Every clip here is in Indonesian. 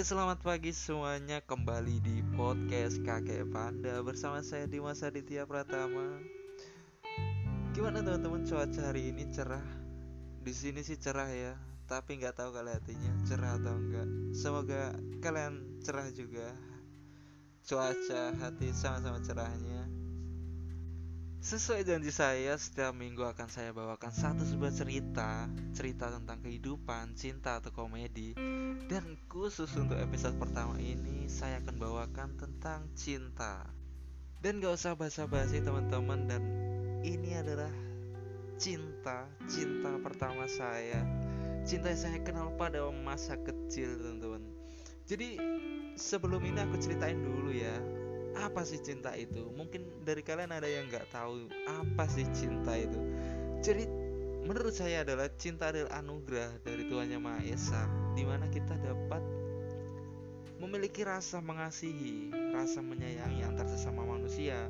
Oke selamat pagi semuanya kembali di podcast kakek panda bersama saya Dimas Aditya Pratama. Gimana teman-teman cuaca hari ini cerah? Di sini sih cerah ya, tapi nggak tahu kalian hatinya cerah atau enggak. Semoga kalian cerah juga. Cuaca hati sama-sama cerahnya. Sesuai janji saya, setiap minggu akan saya bawakan satu sebuah cerita Cerita tentang kehidupan, cinta atau komedi. Dan khusus untuk episode pertama ini, saya akan bawakan tentang cinta. Dan gak usah basa-basi teman-teman Dan ini adalah cinta, cinta pertama saya. Cinta yang saya kenal pada masa kecil teman-teman. Jadi sebelum ini aku ceritain dulu ya apa sih cinta itu? Mungkin dari kalian ada yang nggak tahu apa sih cinta itu. Jadi menurut saya adalah cinta adalah anugerah dari Tuhan Yang Maha Esa di mana kita dapat memiliki rasa mengasihi rasa menyayangi antar sesama manusia.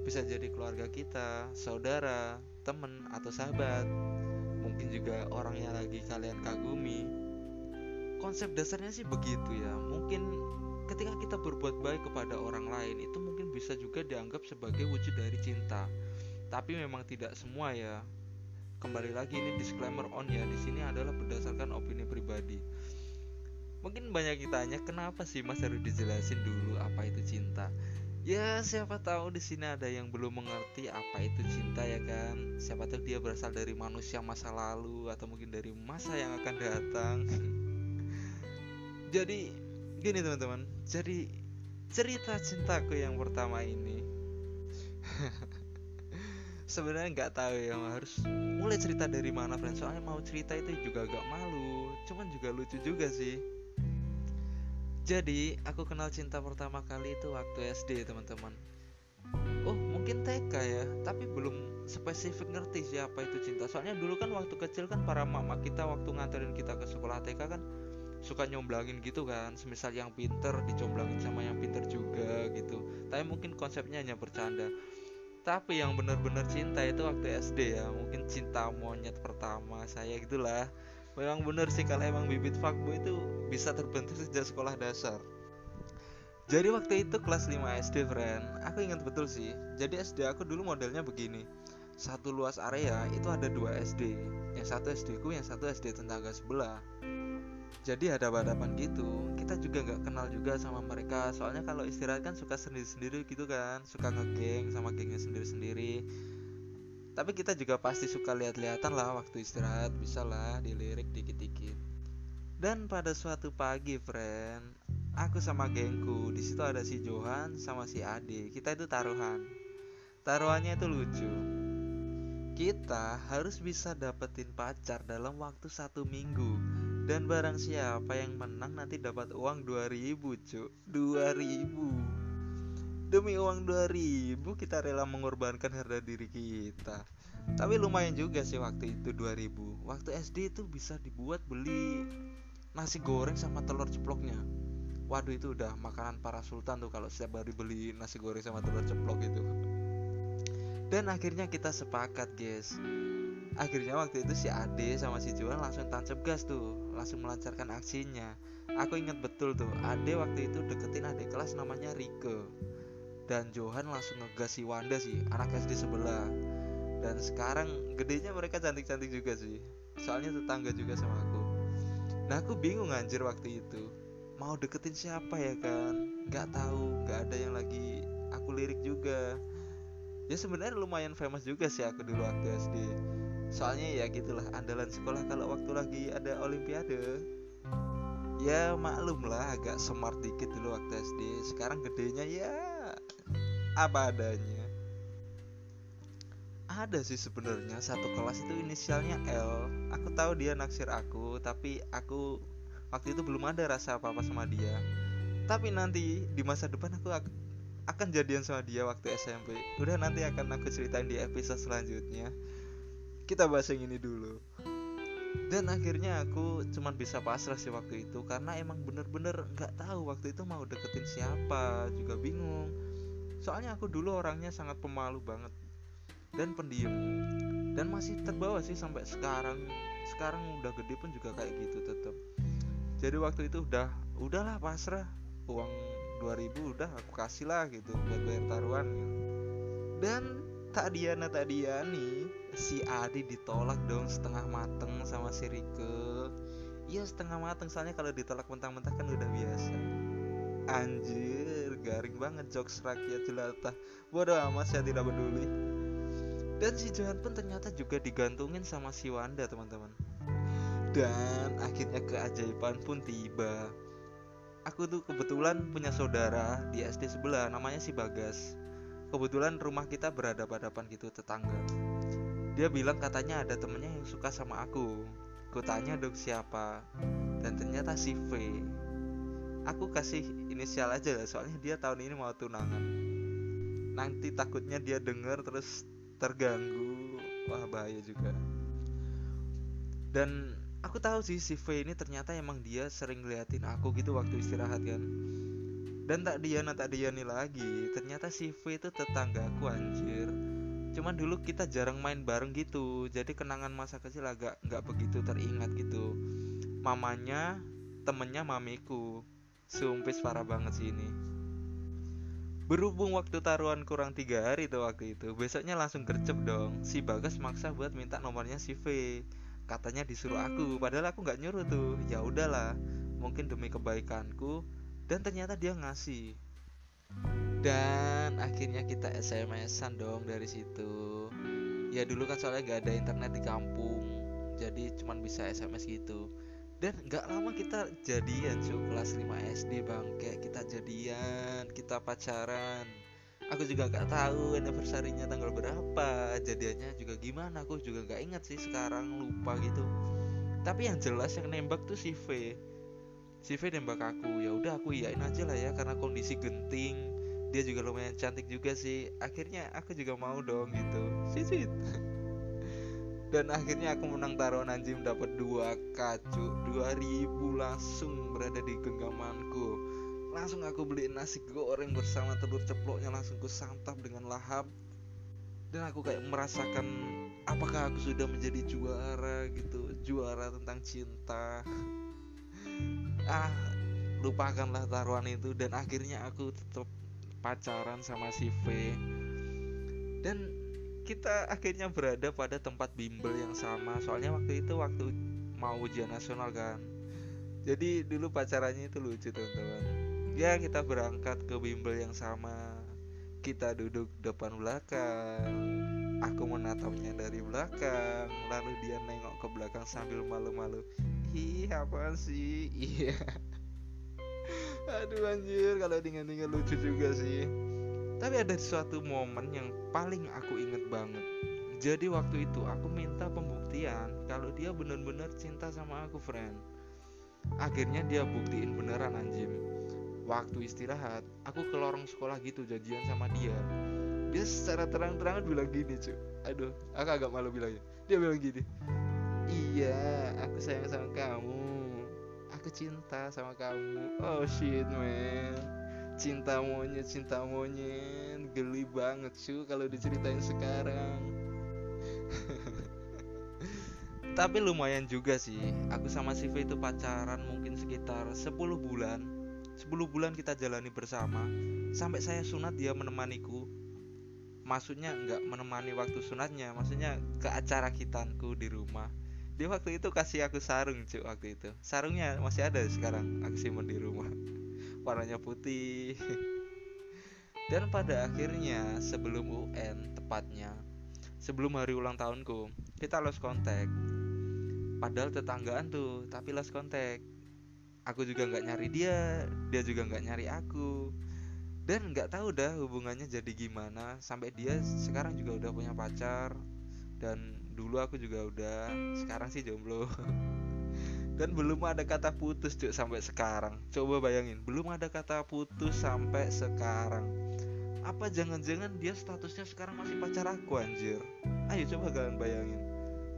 Bisa jadi keluarga kita saudara teman atau sahabat. Mungkin juga orang yang lagi kalian kagumi. Konsep dasarnya sih begitu ya. Mungkin berbuat baik kepada orang lain itu mungkin bisa juga dianggap sebagai wujud dari cinta. Tapi memang tidak semua ya. Kembali lagi ini disclaimer on ya. Di sini adalah berdasarkan opini pribadi. Mungkin banyak yang tanya kenapa sih Mas harus dijelasin dulu apa itu cinta? Ya siapa tahu di sini ada yang belum mengerti apa itu cinta ya kan. Siapa tahu dia berasal dari manusia masa lalu atau mungkin dari masa yang akan datang. Jadi gini teman-teman. Jadi cerita cintaku yang pertama ini. Sebenarnya nggak tahu ya harus mulai cerita dari mana friend soalnya mau cerita itu juga agak malu. Cuman juga lucu juga sih. Jadi aku kenal cinta pertama kali itu waktu SD teman-teman. Oh mungkin TK ya tapi belum spesifik ngerti siapa itu cinta. Soalnya dulu kan waktu kecil kan para mama kita waktu nganterin kita ke sekolah TK kan suka nyomblangin gitu kan. Semisal yang pinter dicomblangin sama yang pinter juga gitu. Tapi mungkin konsepnya hanya bercanda. Tapi yang benar-benar cinta itu waktu SD ya. Mungkin cinta monyet pertama saya gitulah. Memang bener sih kalau emang bibit fuckboy itu bisa terbentuk sejak sekolah dasar. Jadi waktu itu kelas 5 SD friend. Aku ingat betul sih. Jadi SD aku dulu modelnya begini. Satu luas area itu ada dua SD yang satu SD ku yang satu SD tetangga sebelah jadi ada hadapan gitu kita juga nggak kenal juga sama mereka. Soalnya kalau istirahat kan suka sendiri-sendiri gitu kan suka ngegeng sama gengnya sendiri-sendiri. Tapi kita juga pasti suka lihat-lihatan lah waktu istirahat bisa lah dilirik dikit-dikit. Dan pada suatu pagi friend aku sama gengku di situ ada si Johan sama si Ade. Kita itu taruhan. Taruhannya itu lucu. Kita harus bisa dapetin pacar dalam waktu satu minggu dan barang siapa yang menang nanti dapat uang 2000 cuk. 2000 Demi uang 2000 kita rela mengorbankan harga diri kita. Tapi lumayan juga sih waktu itu 2000 Waktu SD itu bisa dibuat beli nasi goreng sama telur ceploknya. Waduh itu udah makanan para sultan tuh kalau setiap hari beli nasi goreng sama telur ceplok itu. Dan akhirnya kita sepakat guys. Akhirnya waktu itu si Ade sama si Juan langsung tancap gas tuh langsung melancarkan aksinya. Aku ingat betul tuh Ade waktu itu deketin adik kelas namanya Rike. Dan Johan langsung ngegas si Wanda sih anak SD sebelah. Dan sekarang gedenya mereka cantik-cantik juga sih soalnya tetangga juga sama aku. Nah aku bingung anjir waktu itu mau deketin siapa ya kan? Nggak tahu nggak ada yang lagi aku lirik juga. Ya sebenarnya lumayan famous juga sih aku dulu waktu SD soalnya ya gitulah andalan sekolah kalau waktu lagi ada olimpiade ya maklum lah agak smart dikit dulu waktu SD sekarang gedenya ya apa adanya. Ada sih sebenarnya satu kelas itu inisialnya L. Aku tahu dia naksir aku tapi aku waktu itu belum ada rasa apa apa sama dia. Tapi nanti di masa depan aku akan jadian sama dia waktu SMP udah nanti akan aku ceritain di episode selanjutnya kita bahas yang ini dulu. Dan akhirnya aku cuman bisa pasrah sih waktu itu karena emang bener-bener nggak -bener tahu waktu itu mau deketin siapa juga bingung. Soalnya aku dulu orangnya sangat pemalu banget dan pendiam. Dan masih terbawa sih sampai sekarang. Sekarang udah gede pun juga kayak gitu tetap jadi waktu itu udah udahlah pasrah. Uang 2000 udah aku kasih lah gitu buat bayar taruhan. Dan tak diana tak diani si Adi ditolak dong setengah mateng sama si Rike. Iya setengah mateng soalnya kalau ditolak mentah-mentah kan udah biasa. Anjir garing banget jokes rakyat jelata. Bodoh amat saya tidak peduli. Dan si Johan pun ternyata juga digantungin sama si Wanda teman-teman. Dan akhirnya keajaiban pun tiba. Aku tuh kebetulan punya saudara di SD sebelah namanya si Bagas. Kebetulan rumah kita berhadapan-hadapan gitu tetangga dia bilang katanya ada temennya yang suka sama aku. Ku tanya dong siapa? Dan ternyata si V. Aku kasih inisial aja lah soalnya dia tahun ini mau tunangan. Nanti takutnya dia denger terus terganggu. Wah bahaya juga. Dan aku tahu sih si V ini ternyata emang dia sering ngeliatin aku gitu waktu istirahat kan. Dan tak Diana tak Diani lagi ternyata si V itu tetangga aku anjir cuman dulu kita jarang main bareng gitu. Jadi kenangan masa kecil agak nggak begitu teringat gitu. Mamanya temennya mamiku. Sumpis parah banget sih ini. Berhubung waktu taruhan kurang tiga hari tuh waktu itu Besoknya langsung gercep dong. Si Bagas maksa buat minta nomornya si V. Katanya disuruh aku padahal aku nggak nyuruh tuh. Ya udahlah mungkin demi kebaikanku dan ternyata dia ngasih dan akhirnya kita SMS-an dong dari situ. Ya dulu kan soalnya gak ada internet di kampung jadi cuman bisa SMS gitu. Dan nggak lama kita jadian cuy kelas 5 SD bang. Kayak kita jadian kita pacaran. Aku juga nggak tahu anniversary-nya tanggal berapa jadiannya juga gimana. Aku juga nggak ingat sih sekarang lupa gitu. Tapi yang jelas yang nembak tuh si V. Si V nembak aku. Ya udah aku iyain aja lah ya karena kondisi genting dia juga lumayan cantik juga sih. Akhirnya aku juga mau dong gitu. Sweet dan akhirnya aku menang taruhan anjing dapat dua kacu dua ribu langsung berada di genggamanku. Langsung aku beli nasi goreng bersama telur ceploknya langsung ku santap dengan lahap. Dan aku kayak merasakan apakah aku sudah menjadi juara gitu juara tentang cinta. Ah lupakanlah taruhan itu. Dan akhirnya aku tetap pacaran sama si V. Dan kita akhirnya berada pada tempat bimbel yang sama. Soalnya waktu itu waktu mau ujian nasional kan. Jadi dulu pacarannya itu lucu teman-teman. Ya kita berangkat ke bimbel yang sama. Kita duduk depan belakang. Aku menatapnya dari belakang. Lalu dia nengok ke belakang sambil malu-malu. Ih apa sih? Iya aduh anjir kalau dengan-dengan lucu juga sih. Tapi ada suatu momen yang paling aku inget banget. Jadi waktu itu aku minta pembuktian kalau dia benar-benar cinta sama aku friend. Akhirnya dia buktiin beneran anjim waktu istirahat aku ke lorong sekolah gitu janjian sama dia. Dia secara terang-terangan bilang gini cuy aduh aku agak malu bilangnya. Dia bilang gini iya aku sayang sama kamu aku cinta sama kamu. Oh shit man. Cinta monyet cinta monyet. Geli banget cuy kalau diceritain sekarang. Tapi lumayan juga sih. Aku sama si V itu pacaran mungkin sekitar 10 bulan. 10 bulan kita jalani bersama. Sampai saya sunat dia menemaniku. Maksudnya nggak menemani waktu sunatnya maksudnya ke acara kitanku di rumah dia waktu itu kasih aku sarung cuy waktu itu. Sarungnya masih ada sekarang. Aku simpan di rumah. Warnanya putih. Dan pada akhirnya sebelum UN tepatnya sebelum hari ulang tahunku kita lost contact. Padahal tetanggaan tuh tapi lost contact. Aku juga nggak nyari dia dia juga nggak nyari aku. Dan nggak tahu dah hubungannya jadi gimana. Sampai dia sekarang juga udah punya pacar. Dan dulu aku juga udah sekarang sih jomblo. Dan belum ada kata putus cuy sampai sekarang. Coba bayangin belum ada kata putus sampai sekarang. Apa jangan-jangan dia statusnya sekarang masih pacar aku anjir? Ayo coba kalian bayangin.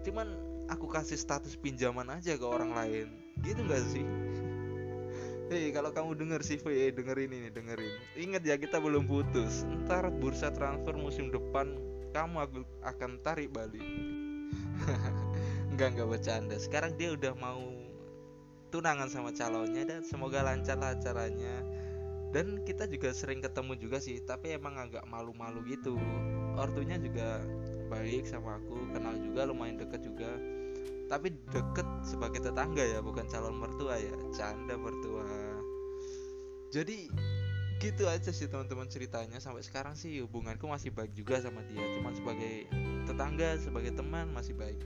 Cuman aku kasih status pinjaman aja ke orang lain. Gitu gak sih? Hei kalau kamu denger sih V dengerin ini dengerin. Ingat ya kita belum putus. Ntar bursa transfer musim depan Kamu aku akan tarik balik Enggak enggak bercanda. Sekarang dia udah mau tunangan sama calonnya dan semoga lancar lah acaranya dan kita juga sering ketemu juga sih tapi emang agak malu-malu gitu. Ortunya juga baik sama aku kenal juga lumayan deket juga. Tapi deket sebagai tetangga ya bukan calon mertua ya. Canda mertua. Jadi gitu aja sih teman-teman ceritanya. Sampai sekarang sih hubunganku masih baik juga sama dia. Cuman sebagai tetangga sebagai teman masih baik.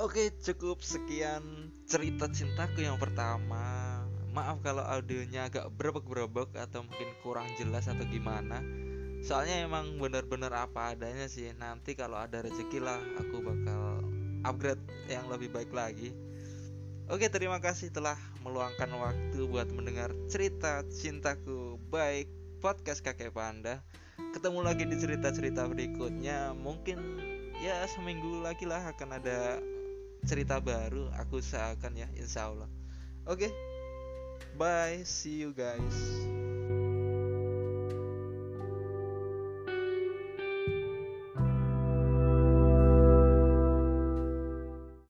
Oke cukup sekian cerita cintaku yang pertama. Maaf kalau audionya agak berebek-berebek atau mungkin kurang jelas atau gimana. Soalnya emang bener-bener apa adanya sih. Nanti kalau ada rezeki lah aku bakal upgrade yang lebih baik lagi Oke, terima kasih telah meluangkan waktu buat mendengar cerita cintaku baik podcast kakek panda. Ketemu lagi di cerita-cerita berikutnya. Mungkin ya seminggu lagi lah akan ada cerita baru. Aku usahakan ya, insya Allah. Oke, bye, see you guys.